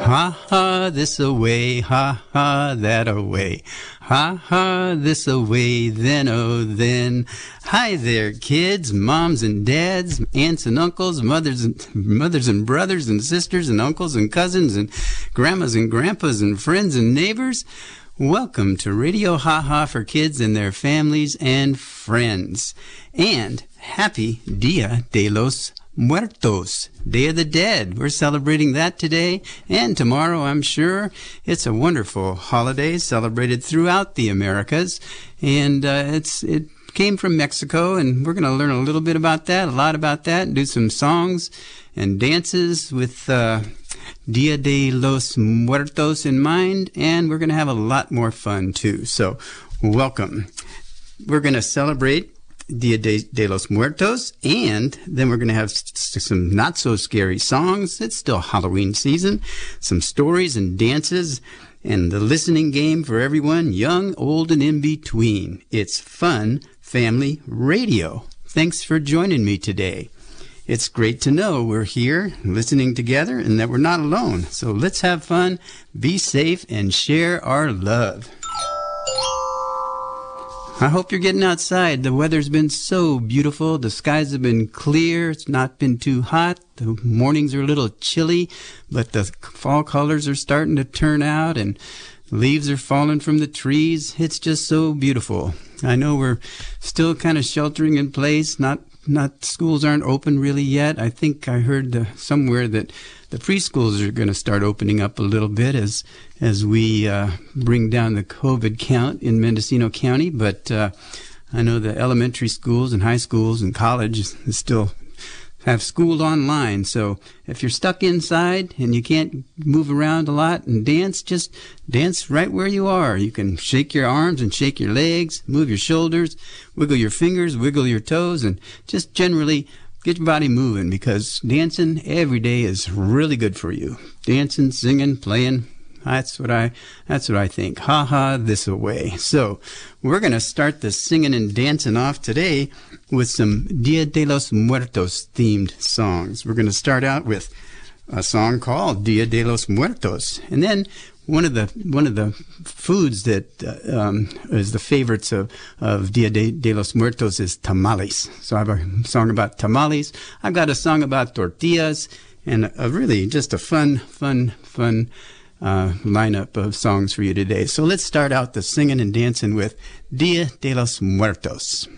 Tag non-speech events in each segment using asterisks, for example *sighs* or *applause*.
Ha ha, this away, ha ha, that away. Ha ha, this away, then oh then. Hi there, kids, moms and dads, aunts and uncles, mothers and mothers and brothers and sisters and uncles and cousins and grandmas and grandpas and friends and neighbors. Welcome to Radio Ha Ha for kids and their families and friends. And happy Dia de los Muertos, Day of the Dead. We're celebrating that today and tomorrow, I'm sure. It's a wonderful holiday celebrated throughout the Americas, and uh, it's it came from Mexico, and we're going to learn a little bit about that, a lot about that, and do some songs and dances with uh, Dia de los Muertos in mind, and we're going to have a lot more fun too. So, welcome. We're going to celebrate Dia de, de, los Muertos, and then we're going to have some not so scary songs. It's still Halloween season, some stories and dances, and the listening game for everyone, young, old, and in between. It's fun family radio. Thanks for joining me today. It's great to know we're here listening together and that we're not alone. So let's have fun, be safe, and share our love. I hope you're getting outside. The weather's been so beautiful. The skies have been clear. It's not been too hot. The mornings are a little chilly, but the fall colors are starting to turn out and leaves are falling from the trees. It's just so beautiful. I know we're still kind of sheltering in place, not not schools aren't open really yet. I think I heard the, somewhere that the preschools are going to start opening up a little bit as as we uh, bring down the COVID count in Mendocino County. But uh, I know the elementary schools and high schools and college *laughs* still have school online. So if you're stuck inside and you can't move around a lot and dance, just dance right where you are. You can shake your arms and shake your legs, move your shoulders, wiggle your fingers, wiggle your toes, and just generally get your body moving because dancing every day is really good for you. Dancing, singing, playing, that's what I that's what I think. Ha ha this away. So we're gonna start the singing and dancing off today with some Dia de los Muertos themed songs. We're gonna start out with a song called Dia de los Muertos, and then one of the one of the foods that uh, um, is the favorites of, of Dia de, de, los Muertos is tamales. So I have a song about tamales. I've got a song about tortillas, and a really just a fun, fun, fun uh, lineup of songs for you today. So let's start out the singing and dancing with Dia de los Muertos.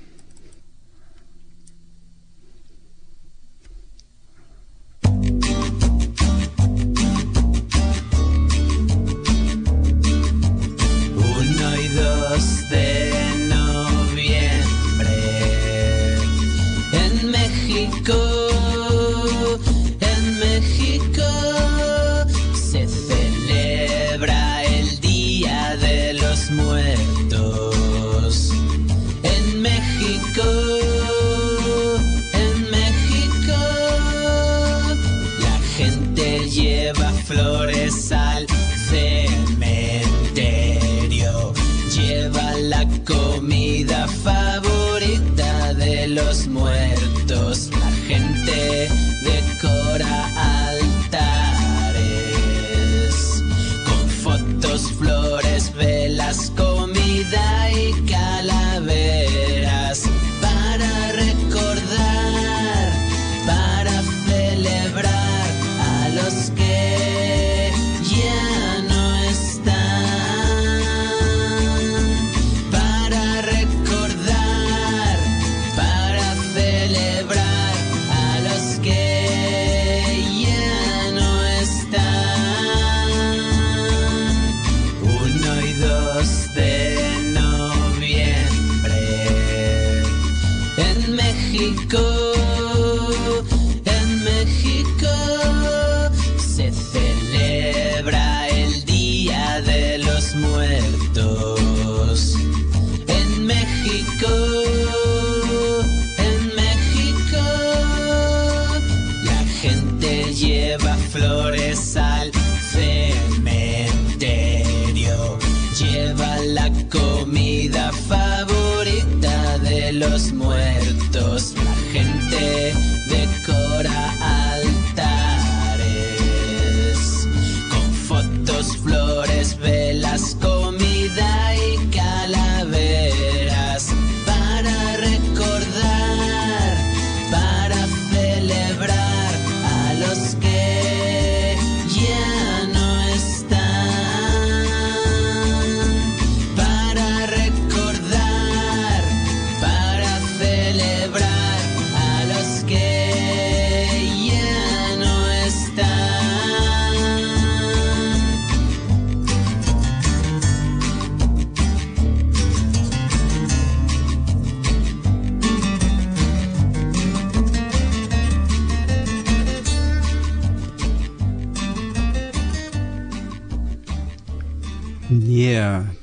la comida favorita de los muertos.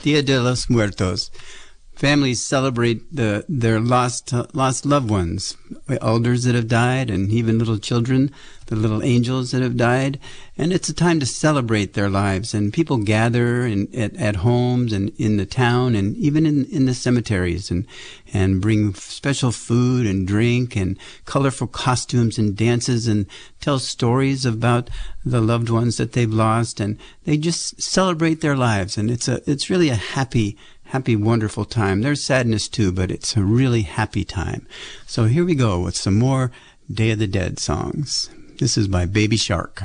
Dia de los Muertos. Families celebrate the, their lost lost loved ones, elders that have died, and even little children, the little angels that have died. And it's a time to celebrate their lives. And people gather in, at, at homes and in the town and even in, in the cemeteries and, and bring special food and drink and colorful costumes and dances and tell stories about the loved ones that they've lost. And they just celebrate their lives. And it's a, it's really a happy, happy, wonderful time. There's sadness too, but it's a really happy time. So here we go with some more Day of the Dead songs. This is by Baby Shark.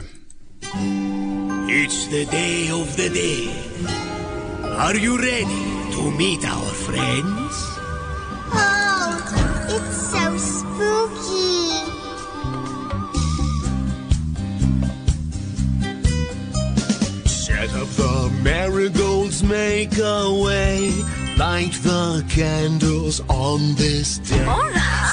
It's the Day of the Dead. Are you ready to meet our friends? Oh, it's so spooky. Set up the marigolds, make a way. Light the candles on this day.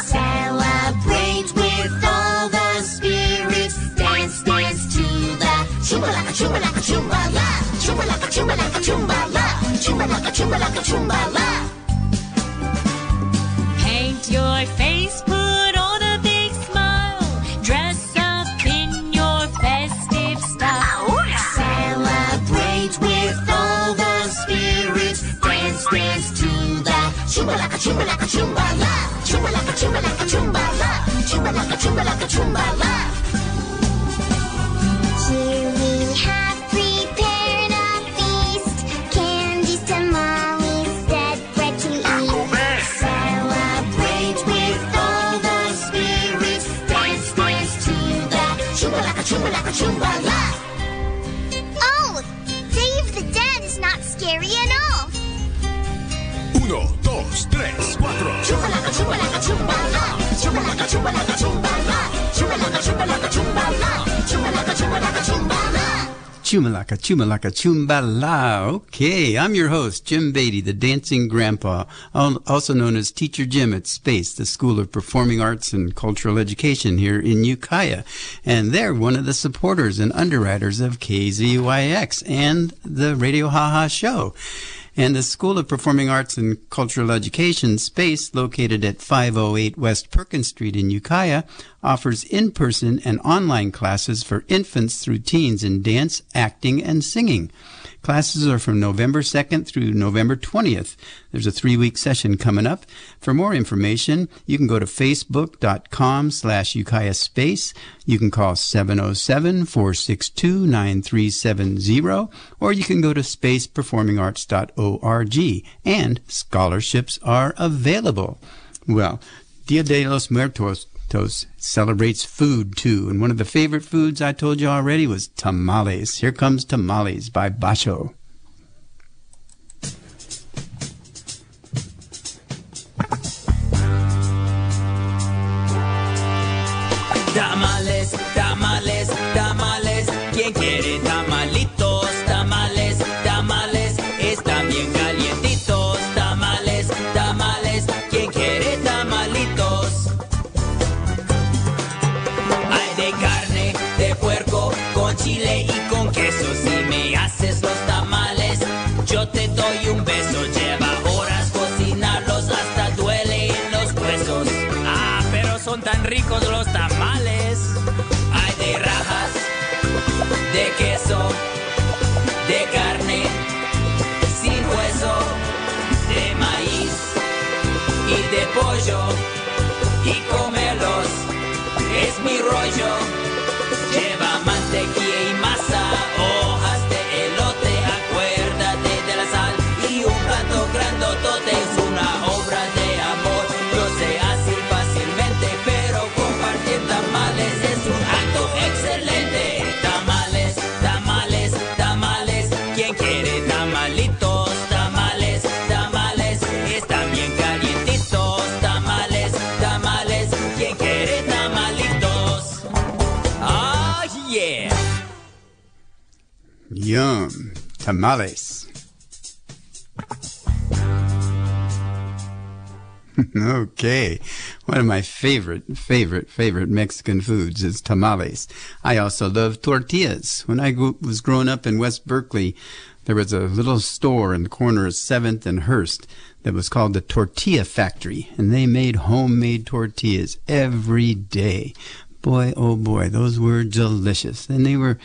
Celebrate with all the spirits. Dance, dance to the chumbalaka, chumbalaka, chumbala. Chumbalaka, chumbalaka, chumbala. Chumbalaka, chumbalaka, chumbala. Paint your face, chumbalaka, chumbalaka, chumbala. Chumbalaka, chumbalaka, chumbala. Chumbalaka, chumbalaka, chumbala. Chumalaka, chumalaka, chumbala. Okay, I'm your host, Jim Beatty, the dancing grandpa, also known as Teacher Jim at SPACE, the School of Performing Arts and Cultural Education here in Ukiah. And they're one of the supporters and underwriters of KZYX and the Radio Haha Show. And the School of Performing Arts and Cultural Education space located at 508 West Perkins Street in Ukiah offers in-person and online classes for infants through teens in dance, acting, and singing. Classes are from November 2nd through November 20th. There's a three-week session coming up. For more information, you can go to facebook.com slash Space. You can call 707-462-9370, or you can go to spaceperformingarts.org, and scholarships are available. Well, Dia de los Muertos celebrates food too, and one of the favorite foods I told you already was tamales. Here comes Tamales by Basho. Y comerlos es mi rollo. Lleva mantequilla y masa, hojas de elote, acuérdate de la sal y un plato grandotote es una obra de amor. No se hace fácilmente, pero compartir tamales Tamales. *laughs* okay. One of my favorite, favorite, favorite Mexican foods is tamales. I also love tortillas. When I was growing up in West Berkeley, there was a little store in the corner of 7th and Hearst that was called the Tortilla Factory, and they made homemade tortillas every day. Boy, oh boy, those were delicious. And they were,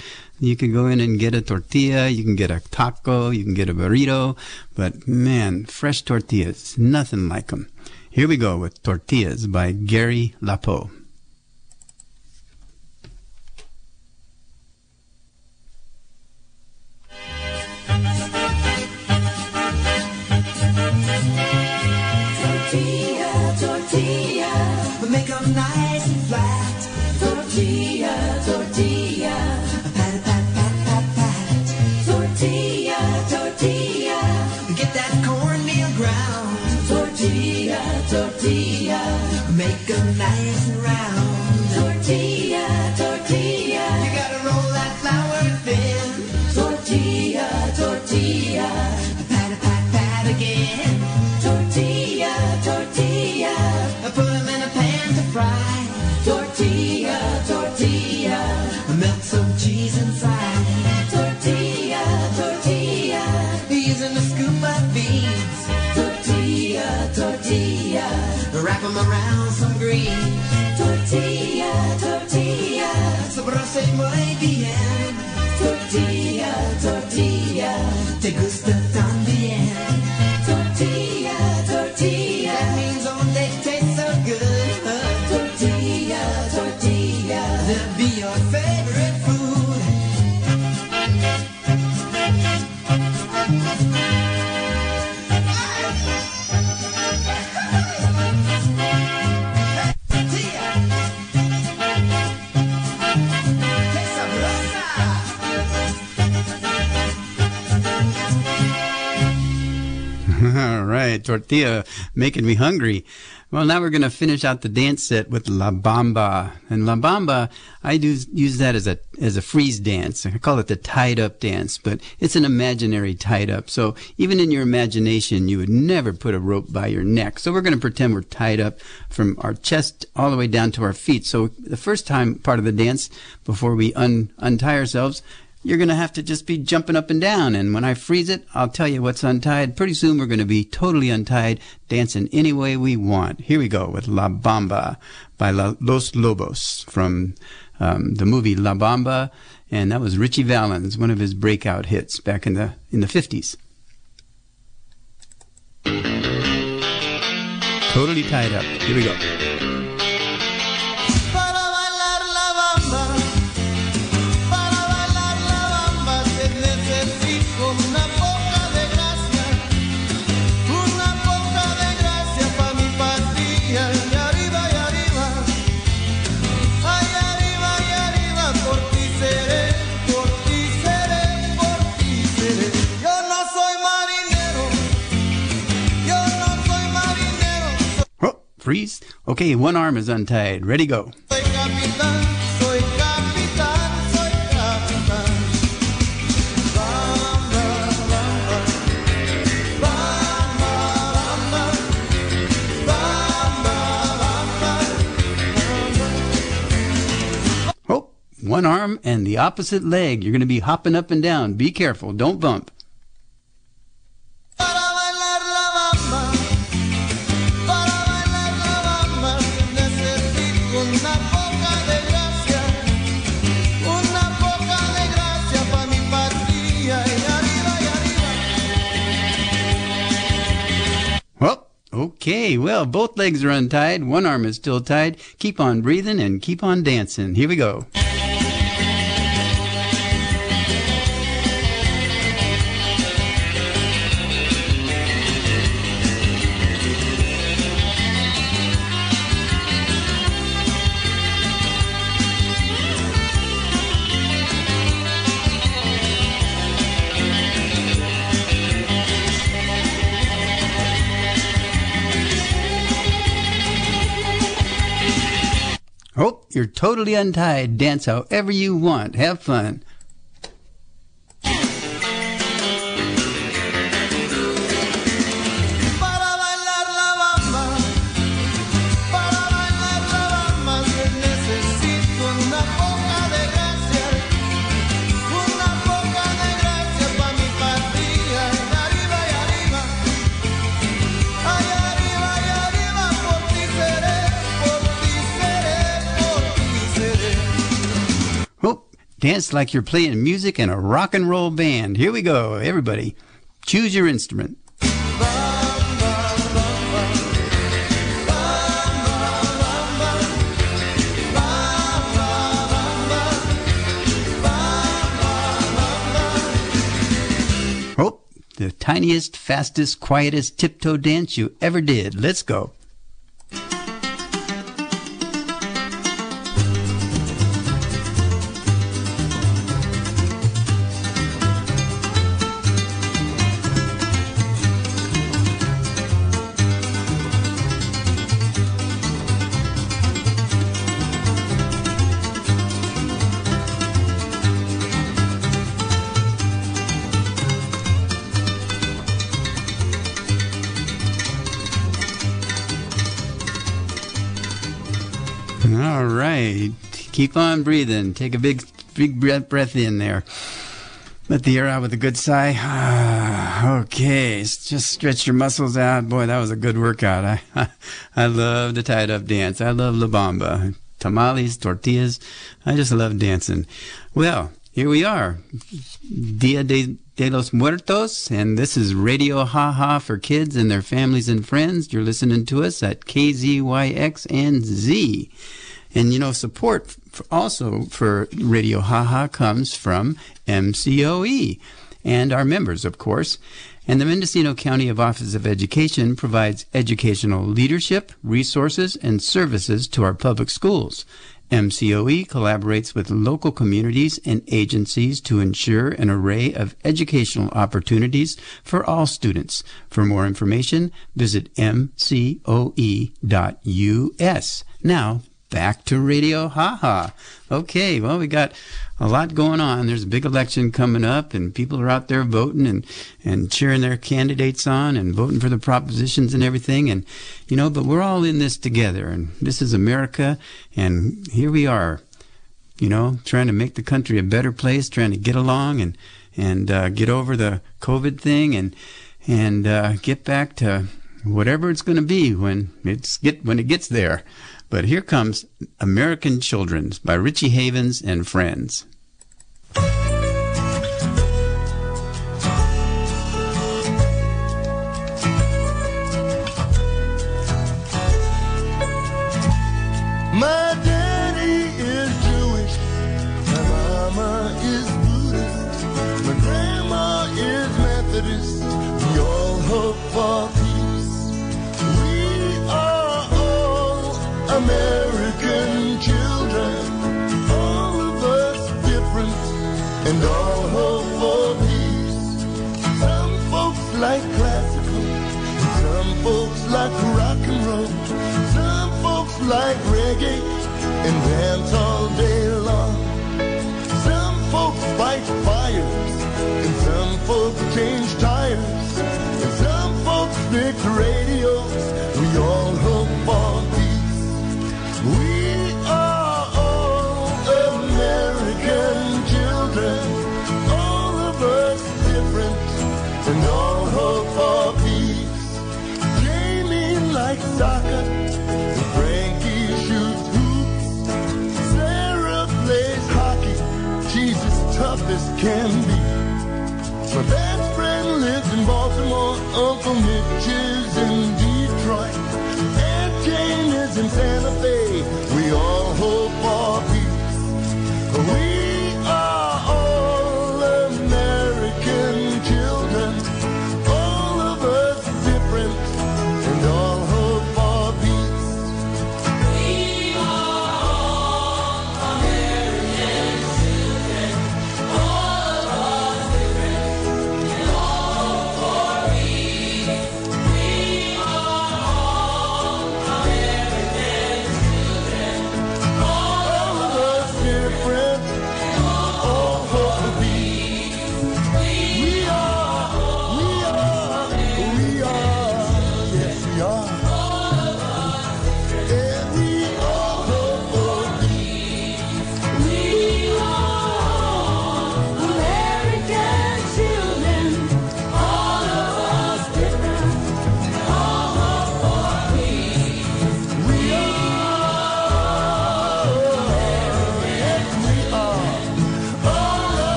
you could go in and get a tortilla, you can get a taco, you can get a burrito, but man, fresh tortillas, nothing like them. Here we go with Tortillas by Gary Lapow. Tortilla, tortilla, make 'em nice wrap 'em around some greens. Tortilla, tortilla, sabroso y muy bien. Tortilla, tortilla, te gusta tortilla making me hungry. Well, now we're going to finish out the dance set with La Bamba. And La Bamba, I do use that as a as a freeze dance. I call it the tied up dance, but it's an imaginary tied up. So even in your imagination, you would never put a rope by your neck. So we're going to pretend we're tied up from our chest all the way down to our feet. So the first time part of the dance, before we un- untie ourselves, you're going to have to just be jumping up and down. And when I freeze it, I'll tell you what's untied. Pretty soon we're going to be totally untied, dancing any way we want. Here we go with La Bamba by La, Los Lobos from um, the movie La Bamba. And that was Ritchie Valens, one of his breakout hits back in the, in the 50s. Totally tied up. Here we go. Freeze. Okay, one arm is untied. Ready, go. Oh, one arm and the opposite leg. You're going to be hopping up and down. Be careful. Don't bump. Okay. Well, both legs are untied. One arm is still tied. Keep on breathing and keep on dancing. Here we go. You're totally untied. Dance however you want. Have fun. Dance like you're playing music in a rock and roll band. Here we go, everybody. Choose your instrument. Oh, the tiniest, fastest, quietest tiptoe dance you ever did. Let's go. Keep on breathing. Take a big, big breath, breath in there. Let the air out with a good sigh. *sighs* Okay. Just stretch your muscles out. Boy, that was a good workout. I, *laughs* I love the tied up dance. I love La Bamba. Tamales, tortillas. I just love dancing. Well, here we are. Dia de, de los Muertos, and this is Radio Ha Ha for kids and their families and friends. You're listening to us at KZYX and Z. And you know, support f- also for Radio Ha Ha comes from MCOE and our members, of course. And the Mendocino County of Office of Education provides educational leadership, resources, and services to our public schools. MCOE collaborates with local communities and agencies to ensure an array of educational opportunities for all students. For more information, visit mcoe.us. Now, back to Radio Haha. Okay, well, we got a lot going on. There's a big election coming up, and people are out there voting and, and cheering their candidates on and voting for the propositions and everything. And, you know, but we're all in this together, and this is America, and here we are, you know, trying to make the country a better place, trying to get along and, and uh, get over the COVID thing and, and uh, get back to whatever it's going to be when it's get when it gets there. But here comes American Children's by Richie Havens and Friends. Reggae can be. My best friend lives in Baltimore, Uncle Mitch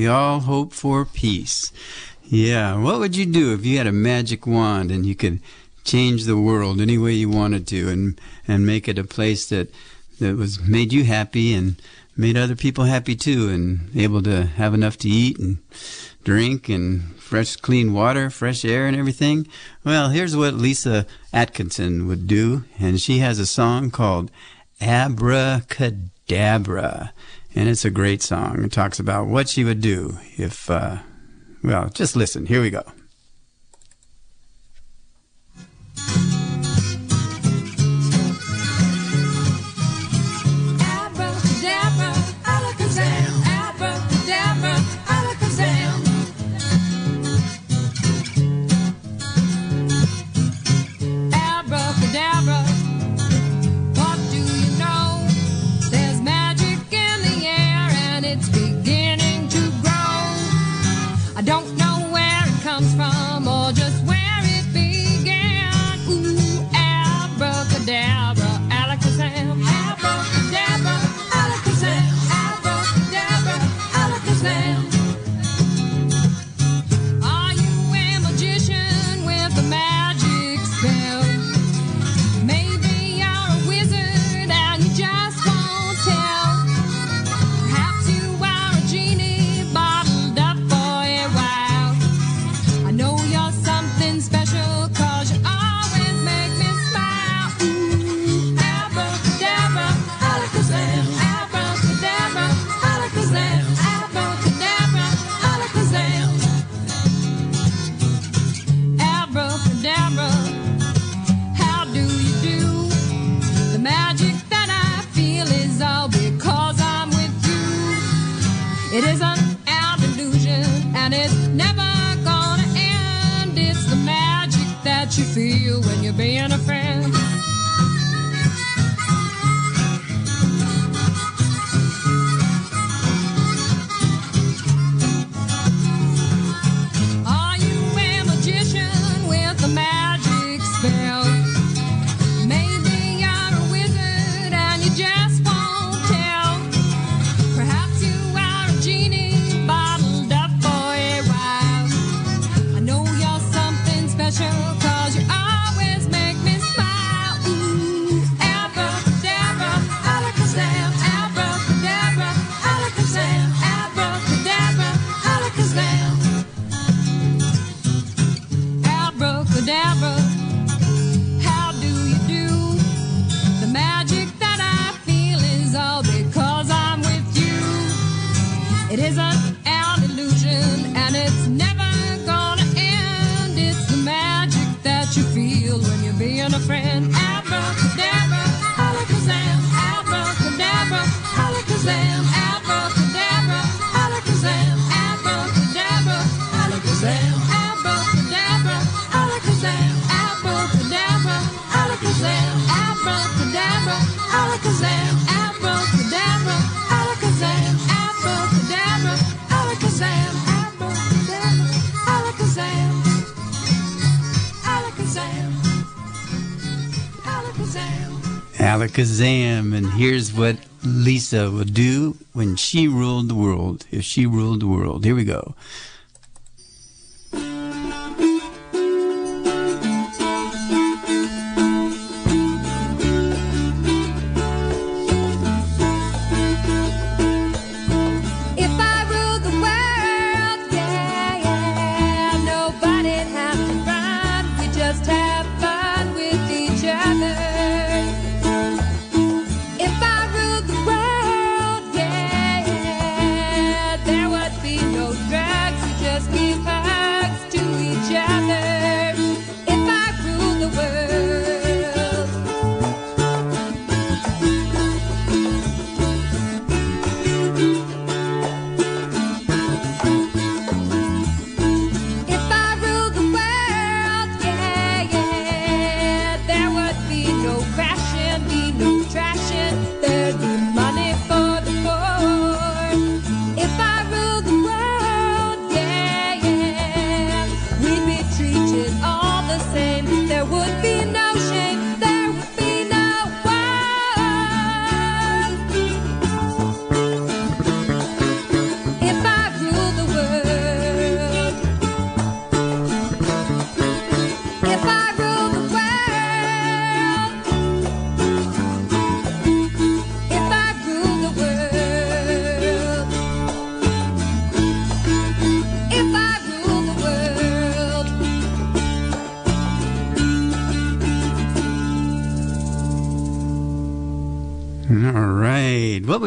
we all hope for peace. Yeah, what would you do if you had a magic wand and you could change the world any way you wanted to and and make it a place that that was made you happy and made other people happy too and able to have enough to eat and drink and fresh clean water, fresh air and everything. Well, here's what Lisa Atkinson would do and she has a song called Abracadabra. And it's a great song. It talks about what she would do if, uh, well, just listen. Here we go. Kazam, and here's what Lisa would do when she ruled the world, if she ruled the world. Here we go.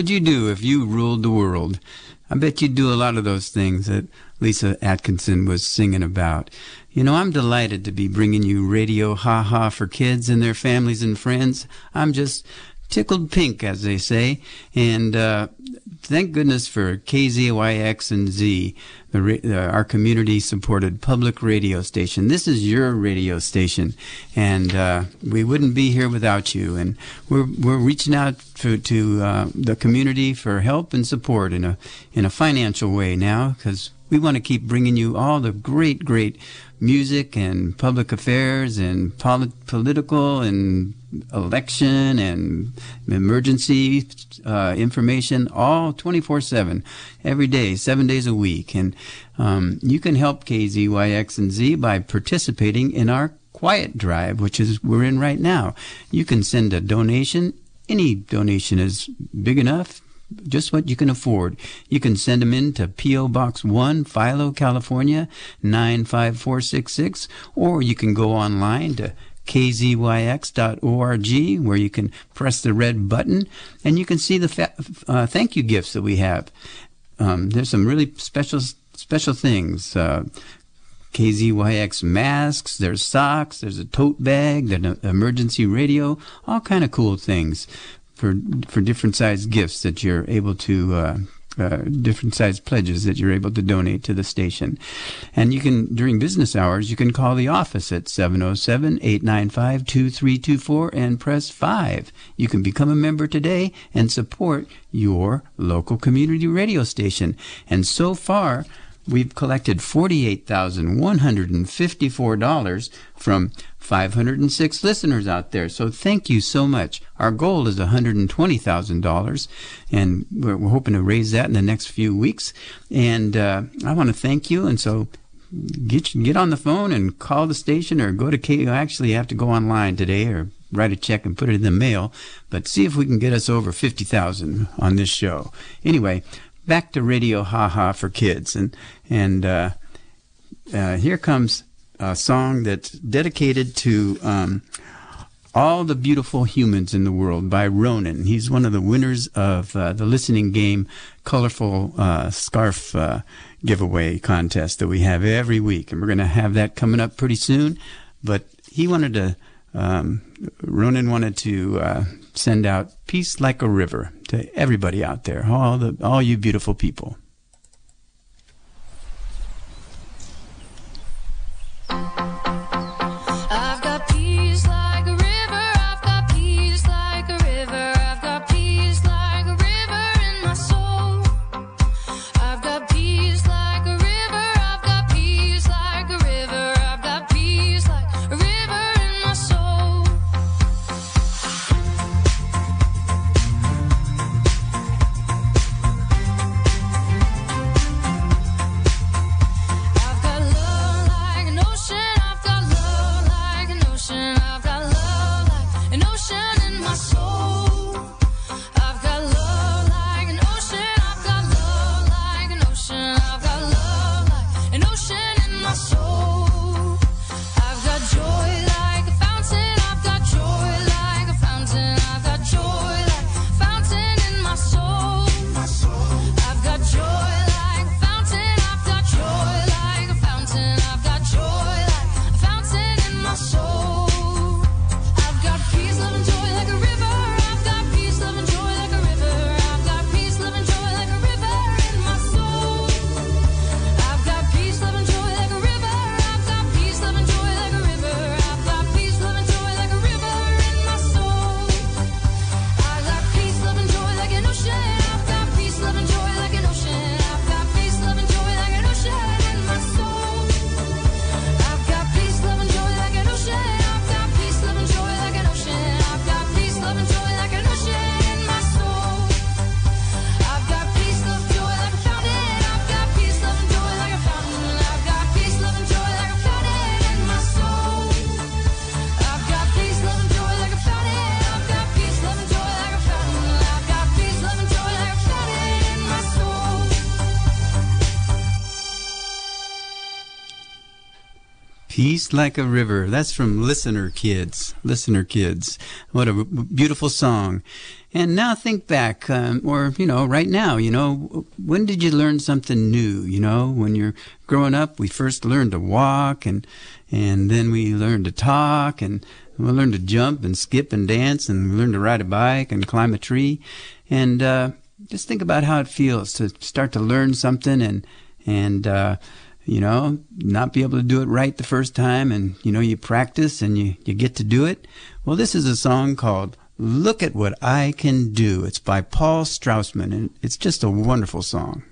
Would you do if you ruled the world? I bet you'd do a lot of those things that Lisa Atkinson was singing about. You know, I'm delighted to be bringing you Radio Ha Ha for kids and their families and friends. I'm just tickled pink, as they say. And uh, thank goodness for KZYX and Z, the, uh, our community-supported public radio station. This is your radio station, and uh, we wouldn't be here without you. And we're we're reaching out to, to uh, the community for help and support in a in a financial way now, because we want to keep bringing you all the great, great music and public affairs and polit- political and election and emergency uh, information all 24 7 every day seven days a week. And um, you can help kzyx and z by participating in our quiet drive which is we're in right now. You can send a donation. Any donation is big enough just what you can afford. You can send them in to P.O. Box 1, Philo, California, 95466, or you can go online to kzyx.org where you can press the red button and you can see the fa- uh, thank you gifts that we have. Um, there's some really special special things. Uh, KZYX masks, there's socks, there's a tote bag, there's an emergency radio, all kind of cool things for for different size gifts that you're able to uh, uh, different size pledges that you're able to donate to the station. And you can, during business hours, you can call the office at 707-895-2324 and press 5. You can become a member today and support your local community radio station. And so far, we've collected $48,154 from 506 listeners out there. So thank you so much. Our goal is $120,000, and we're, we're hoping to raise that in the next few weeks. And uh, I want to thank you. And so get get on the phone and call the station or go to K. You actually have to go online today or write a check and put it in the mail. But see if we can get us over 50,000 on this show. Anyway, back to Radio Ha Ha for kids. And, and uh, uh, here comes a song that's dedicated to um, all the beautiful humans in the world by Ronan. He's one of the winners of uh, the listening game colorful uh, scarf uh, giveaway contest that we have every week, and we're going to have that coming up pretty soon. But he wanted to. Um, Ronan wanted to uh, send out "Peace Like a River" to everybody out there, all the all you beautiful people. Like a river. That's from Listener Kids. Listener Kids. What a beautiful song. And now think back, um, or, you know, right now, you know, when did you learn something new? You know, when you're growing up, we first learned to walk and, and then we learned to talk and we learned to jump and skip and dance and we learned to ride a bike and climb a tree. And, uh, just think about how it feels to start to learn something and, and, uh, you know, not be able to do it right the first time and, you know, you practice and you, you get to do it. Well, this is a song called Look at What I Can Do. It's by Paul Strausman and it's just a wonderful song.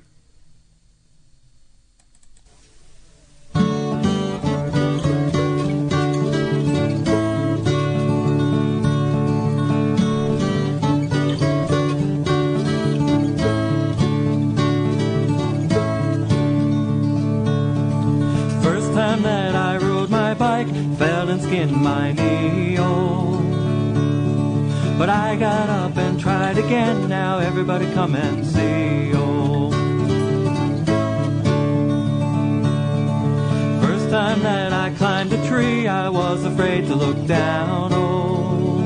Skinned my knee. Oh. But I got up and tried again. Now everybody come and see. Oh. First time that I climbed a tree, I was afraid to look down. Oh.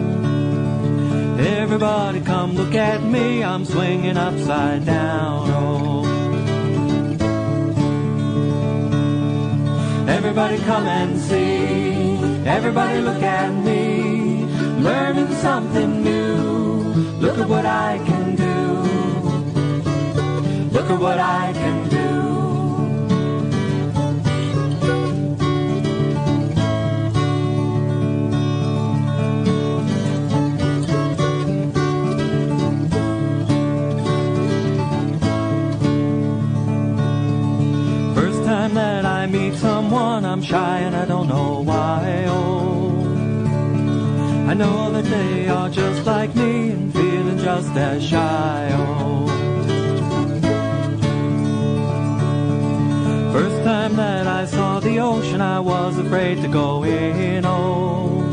Everybody come look at me. I'm swinging upside down. Oh. Everybody come and see. Everybody look at me. Learning something new. Look at what I can do. Look at what I can do. Someone, I'm shy and I don't know why. Oh, I know that they are just like me and feeling just as shy. Oh, first time that I saw the ocean, I was afraid to go in. Oh,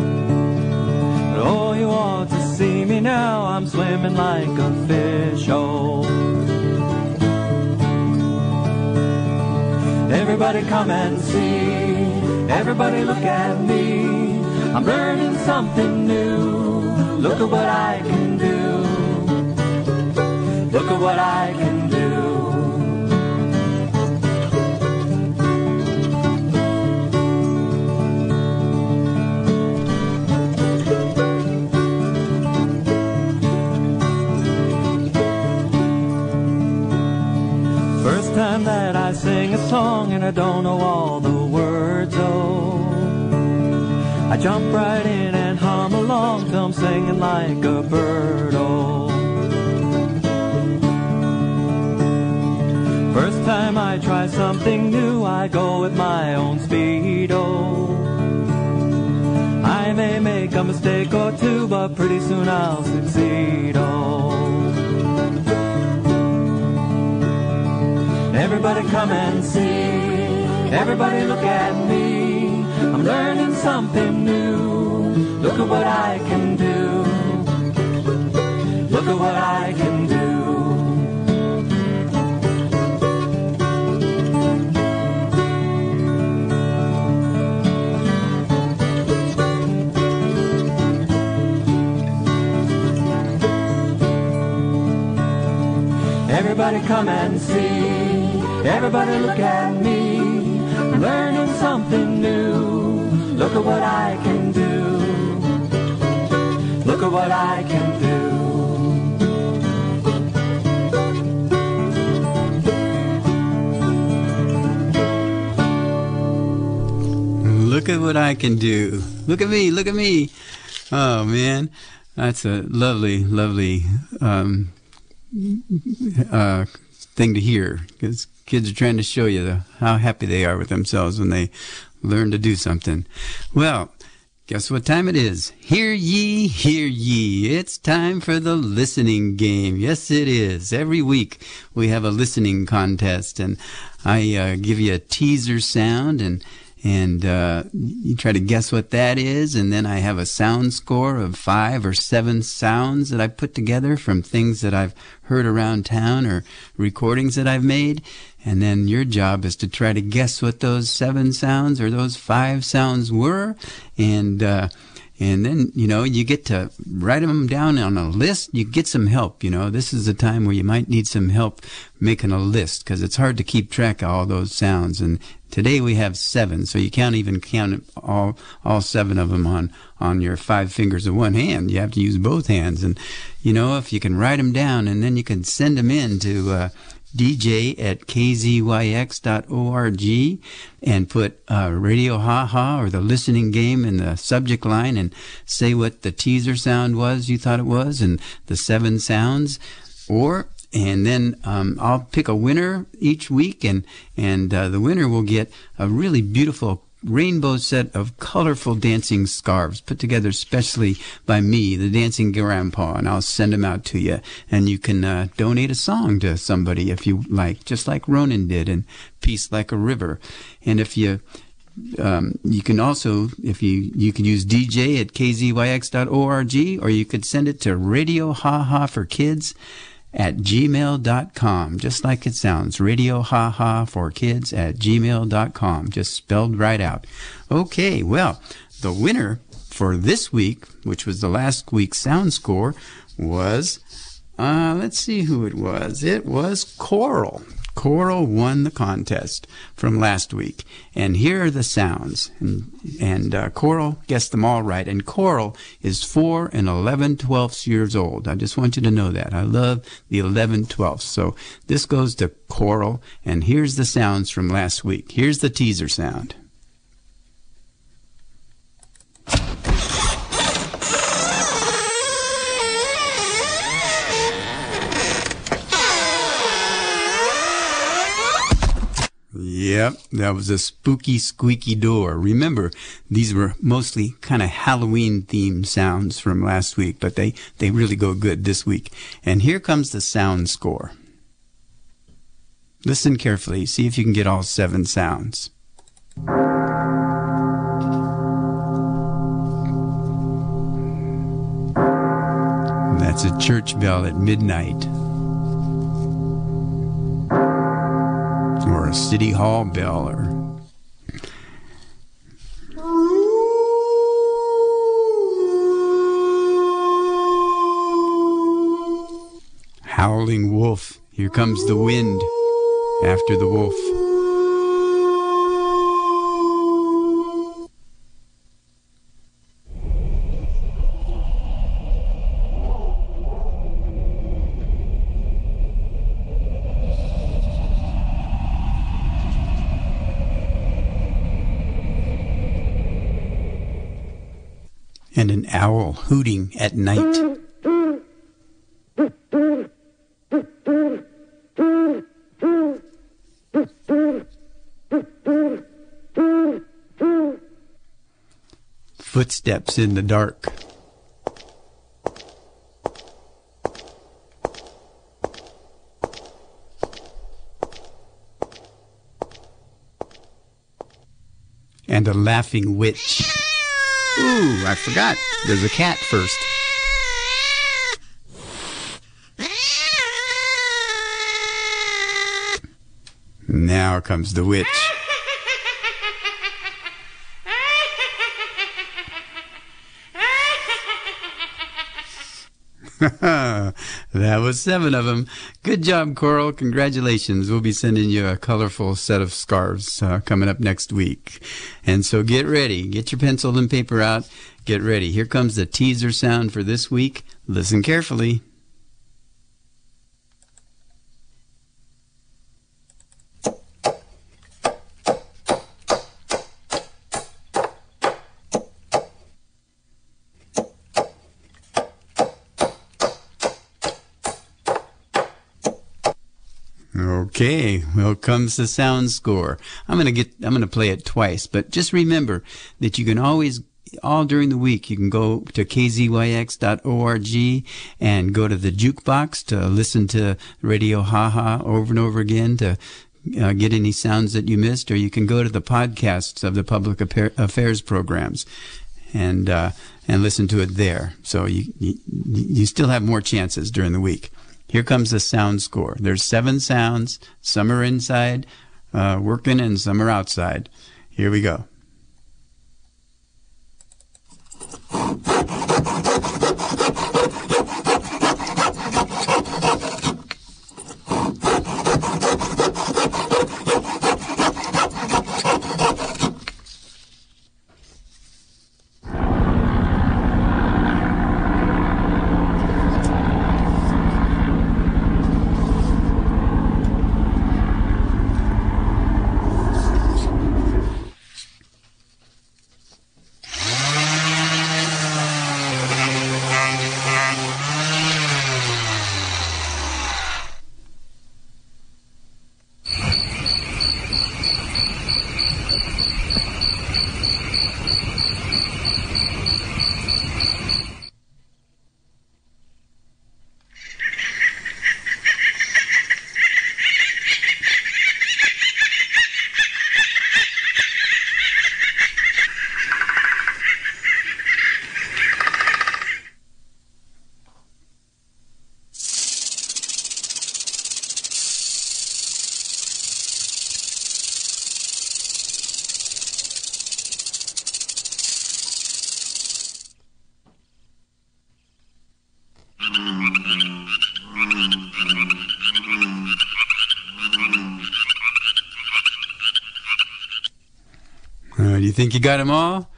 but oh, you ought to see me now. I'm swimming like a fish. Oh. Everybody come and see. Everybody look at me. I'm learning something new. Look at what I can do. Look at what I can do. And I don't know all the words, oh. I jump right in and hum along I'm singing like a bird, oh. First time I try something new, I go at my own speed, oh. I may make a mistake or two, but pretty soon I'll succeed, oh. Everybody come and see. Everybody look at me. I'm learning something new. Look at what I can do. Look at what I can do. Everybody come and see. Everybody look at me. Something new. Look at what I can do. Look at what I can do. Look at what I can do. Look at me. Look at me. Oh, man. That's a lovely, lovely um, uh, thing to hear kids are trying to show you the, how happy they are with themselves when they learn to do something. Well, guess what time it is? Hear ye, hear ye. It's time for the listening game. Yes, it is. Every week we have a listening contest, and I uh, give you a teaser sound and and uh, you try to guess what that is. And then I have a sound score of five or seven sounds that I put together from things that I've heard around town or recordings that I've made. And then your job is to try to guess what those seven sounds or those five sounds were. And, uh, and then, you know, you get to write them down on a list. You get some help, you know. This is a time where you might need some help making a list because it's hard to keep track of all those sounds. And today we have seven, so you can't even count all, all seven of them on, on your five fingers of one hand. You have to use both hands. And, you know, if you can write them down and then you can send them in to, uh, DJ at kzyx.org and put uh, Radio Ha Ha or the listening game in the subject line and say what the teaser sound was you thought it was and the seven sounds. Or and then um, I'll pick a winner each week, and and uh, the winner will get a really beautiful rainbow set of colorful dancing scarves put together specially by me, the dancing grandpa, and I'll send them out to you. And you can uh, donate a song to somebody if you like, just like Ronan did in Peace Like a River. And if you um, you can also, if you you can use DJ at kzyx.org, or you could send it to Radio Ha Ha for Kids at gmail.com, just like it sounds. Radio Ha Ha for Kids at gmail.com, just spelled right out. Okay, well, the winner for this week, which was the last week's sound score, was, uh, let's see who it was. It was Coral. Coral won the contest from last week. And here are the sounds. And, and uh, Coral guessed them all right. And Coral is 4 and 11 twelfths years old. I just want you to know that. I love the 11 twelfths. So this goes to Coral. And here's the sounds from last week. Here's the teaser sound. Yep, that was a spooky, squeaky door. Remember, these were mostly kind of Halloween themed sounds from last week, but they, they really go good this week. And here comes the sound score. Listen carefully, see if you can get all seven sounds. That's a church bell at midnight. Or a city hall bell or howling wolf. Here comes the wind after the wolf. and an owl hooting at night. Footsteps in the dark. And a laughing witch. Ooh, I forgot. There's a cat first. Now comes the witch. *laughs* that was seven of them. Good job, Coral. Congratulations. We'll be sending you a colorful set of scarves uh, coming up next week. And so get ready. Get your pencil and paper out. Get ready. Here comes the teaser sound for this week. Listen carefully. Okay, well comes the sound score. I'm gonna get I'm gonna play it twice, but just remember that you can always all during the week you can go to kzyx.org and go to the jukebox to listen to Radio Haha over and over again to uh, get any sounds that you missed, or you can go to the podcasts of the public affairs programs and uh, and listen to it there. So you, you you still have more chances during the week. Here comes the sound score. There's seven sounds. Some are inside, uh, working, and some are outside. Here we go. Think you got them all?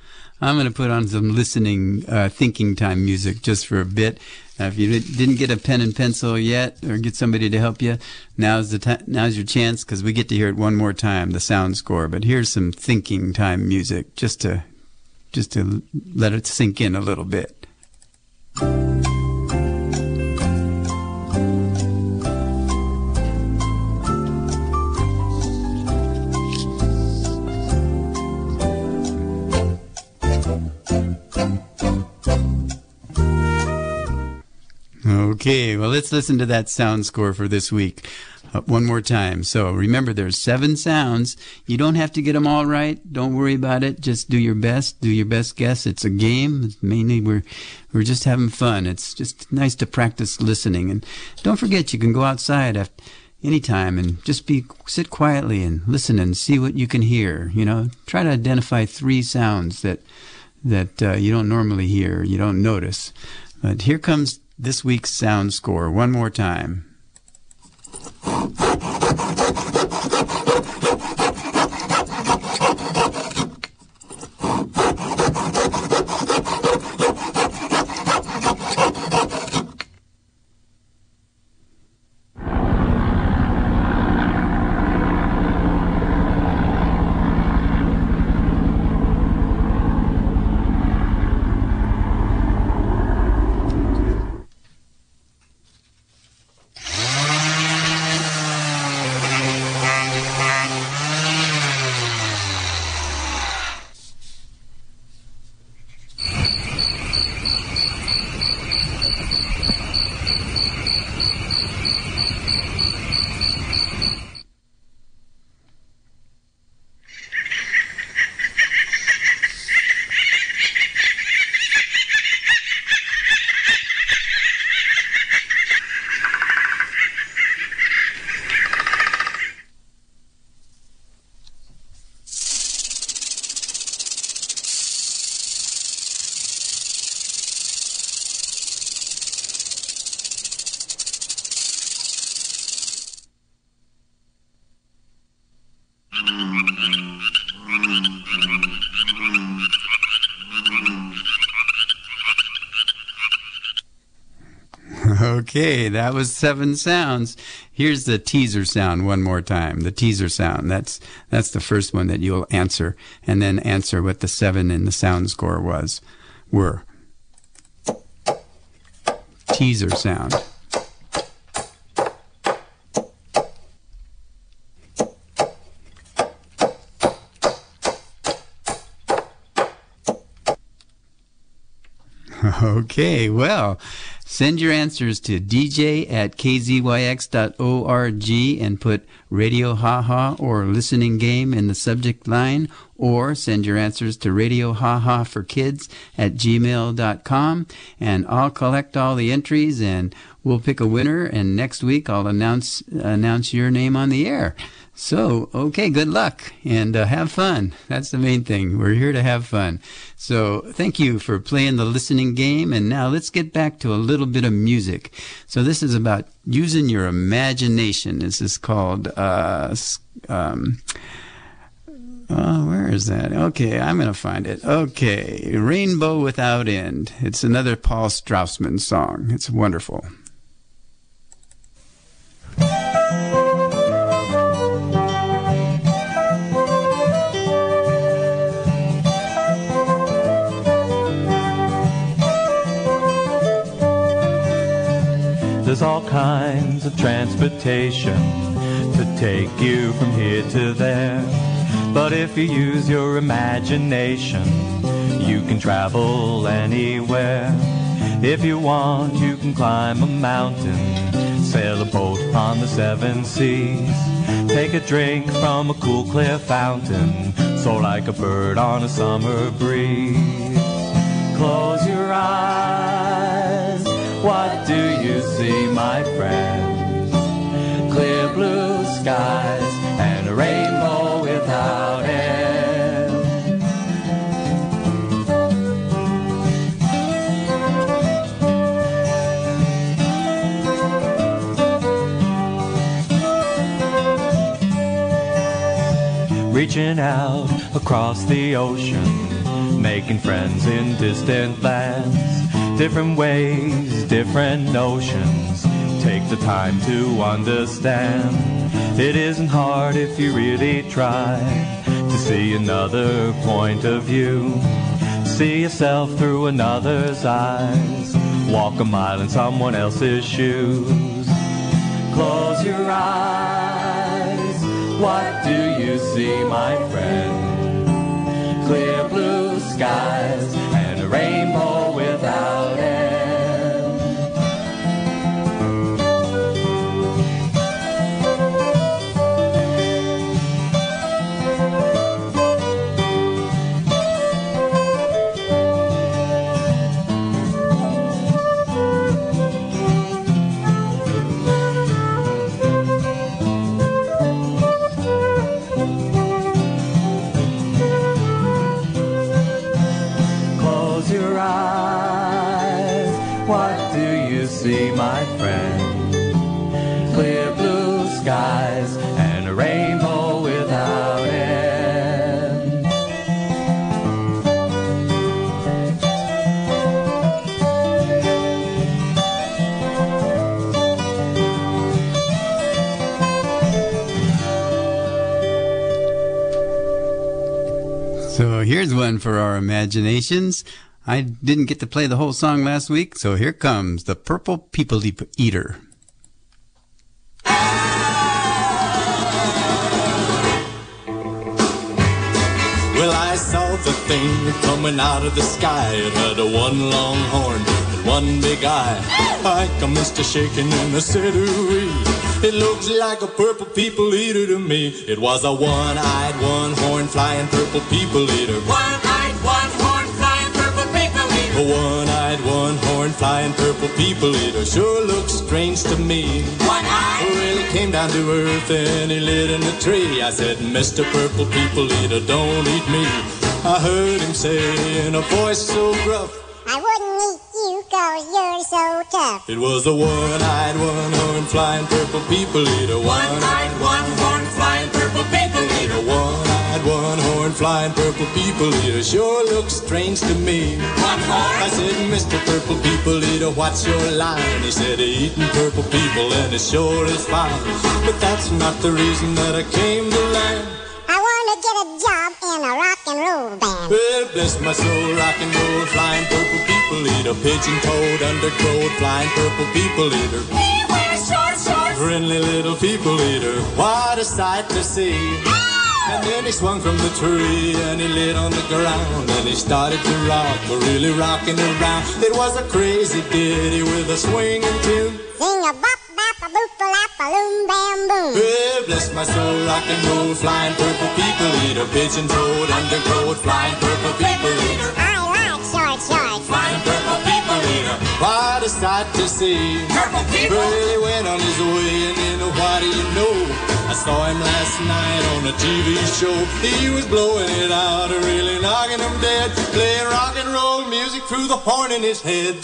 I'm going to put on some listening, uh, thinking time music just for a bit. Uh, if you didn't get a pen and pencil yet, or get somebody to help you, now's the now's your chance because we get to hear it one more time, the sound score. But here's some thinking time music, just to just to let it sink in a little bit. Okay, well, let's listen to that sound score for this week uh, one more time. So remember, there's seven sounds. You don't have to get them all right. Don't worry about it. Just do your best. Do your best guess. It's a game. Mainly, we're we're just having fun. It's just nice to practice listening. And don't forget, you can go outside at any time and just be sit quietly and listen and see what you can hear. You know, try to identify three sounds that that uh, you don't normally hear, you don't notice. But here comes this week's sound score one more time. Okay, that was seven sounds. Here's the teaser sound one more time. The teaser sound. That's that's the first one that you'll answer, and then answer what the seven in the sound score was. Were teaser sound. *laughs* Okay, well, Send your answers to dj at kzyx.org and put Radio Haha or Listening Game in the subject line, or send your answers to Radio Haha for Kids at gmail.com, and I'll collect all the entries and we'll pick a winner. And next week I'll announce announce your name on the air. So, okay, good luck and uh, have fun. That's the main thing. We're here to have fun. So, thank you for playing the listening game. And now let's get back to a little bit of music. So, this is about using your imagination. This is called, uh, um, Oh, where is that? Okay, I'm going to find it. Okay, Rainbow Without End. It's another Paul Strausman song. It's wonderful. There's all kinds of transportation to take you from here to there. But if you use your imagination, you can travel anywhere. If you want, you can climb a mountain, sail a boat on the seven seas, take a drink from a cool, clear fountain, soar like a bird on a summer breeze. Close your eyes. What do you see, my friend? Clear blue skies and a rainbow without end. Reaching out across the ocean, making friends in distant lands. Different ways, different notions. Take the time to understand. It isn't hard if you really try to see another point of view. See yourself through another's eyes. Walk a mile in someone else's shoes. Close your eyes. What do you see, my friend? Clear blue skies and a rainbow imaginations. I didn't get to play the whole song last week, so here comes the Purple People Eat- Eater. Well, I saw the thing coming out of the sky. It had a one long horn and one big eye. Like a mister shaking in the city. It looks like a purple people eater to me. It was a one-eyed, one-horn flying purple people eater. One-eyed, A one-eyed, one-horn flying purple people eater sure looks strange to me. One-eyed. Well, he came down to earth and he lit in a tree. I said, Mr. Purple People Eater, don't eat me. I heard him say in a voice so gruff, I wouldn't eat you cause you're so tough. it was the one-eyed, one-horn flying purple people eater. One-eyed, one-horn, flying purple people eater. one-eyed, one-horn flying purple people eater sure looks strange to me. One I said, Mr. Purple People Eater, what's your line? He said, eating purple people and it sure is fine. But that's not the reason that I came to land. I want to get a job in a rock and roll band. Well, bless my soul, rock and roll, flying purple people eater, pigeon toed, undergrowth, flying purple people eater, We wear short shorts. friendly little people eater. What a sight to see! And then he swung from the tree and he lit on the ground and he started to rock, really rocking around. It was a crazy ditty with a swinging tune. Sing a bop, bop, a boop, a lap, a loom, bam, boom. Well, bless my soul, rock and roll, flying purple people eater, pigeon toed, undergrowth, flying purple people eater, I like short shorts. flying purple people eater. What a sight to see. Purple people. He went on his way, and then what do you know? I saw him last night on a TV show. He was blowing it out, really knocking him dead, playing rock and roll music through the horn in his head.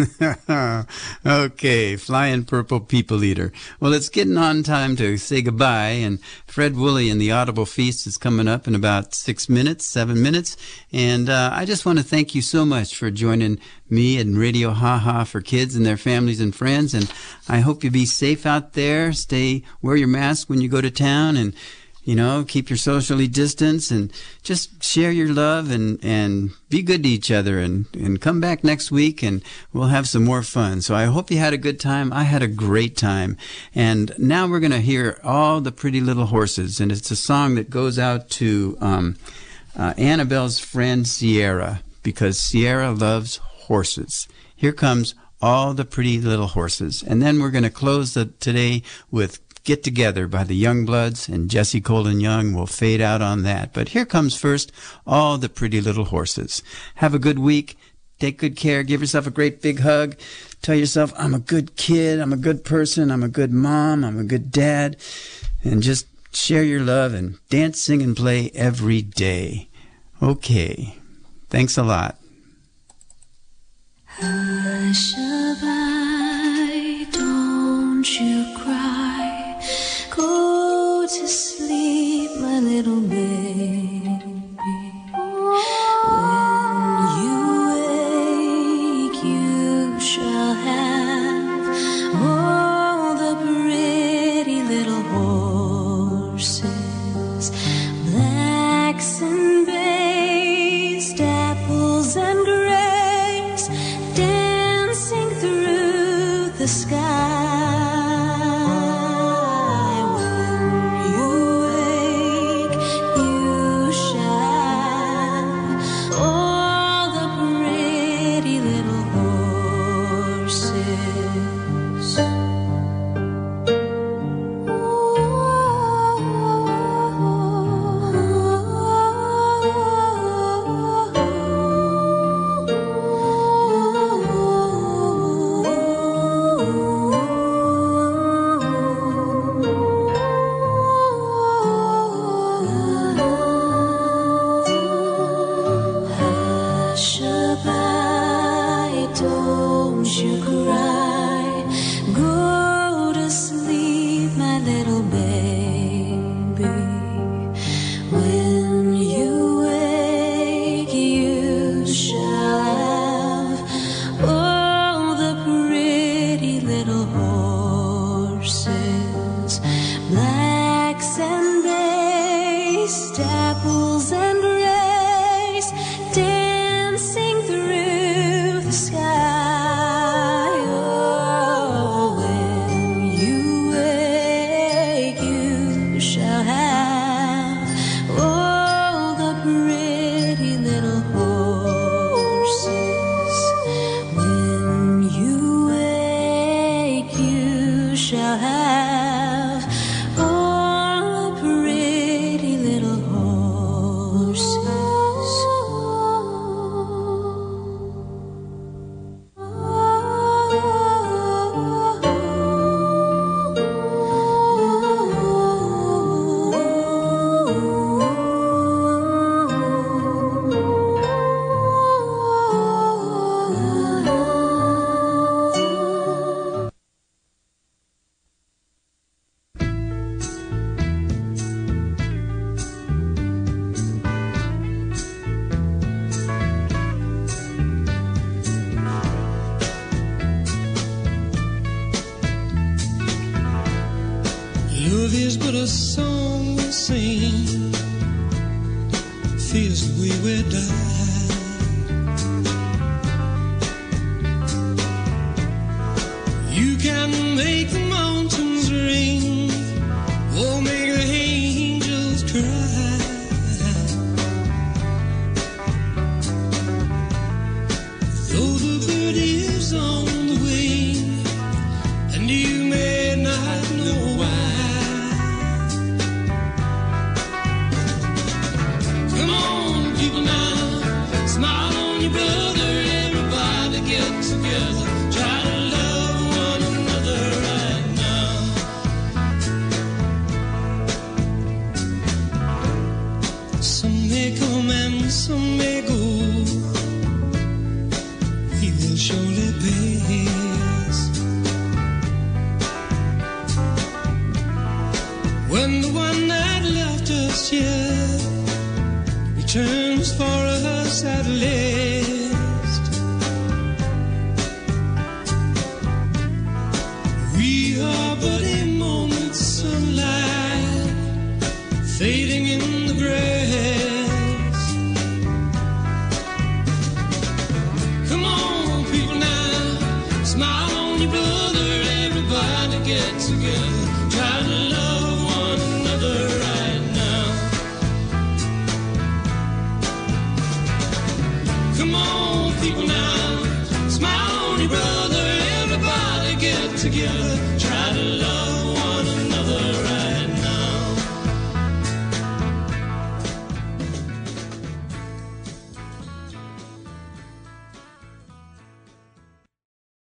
*laughs* okay, flying purple people eater. Well, it's getting on time to say goodbye, and Fred Woolley and the Audible Feast is coming up in about six minutes, seven minutes, and uh, I just want to thank you so much for joining me and Radio Ha Ha for kids and their families and friends, and I hope you be safe out there. Stay, wear your mask when you go to town, and you know, keep your socially distance and just share your love and, and be good to each other and, and come back next week and we'll have some more fun. So I hope you had a good time. I had a great time. And now we're going to hear all the pretty little horses. And it's a song that goes out to, um, uh, Annabelle's friend Sierra because Sierra loves horses. Here comes all the pretty little horses. And then we're going to close the, today with Get Together by the Youngbloods, and Jesse Colin Young will fade out on that. But here comes first all the pretty little horses. Have a good week. Take good care. Give yourself a great big hug. Tell yourself, I'm a good kid. I'm a good person. I'm a good mom. I'm a good dad. And just share your love and dance, sing, and play every day. Okay. Thanks a lot. Hushaby, don't you to sleep, my little baby.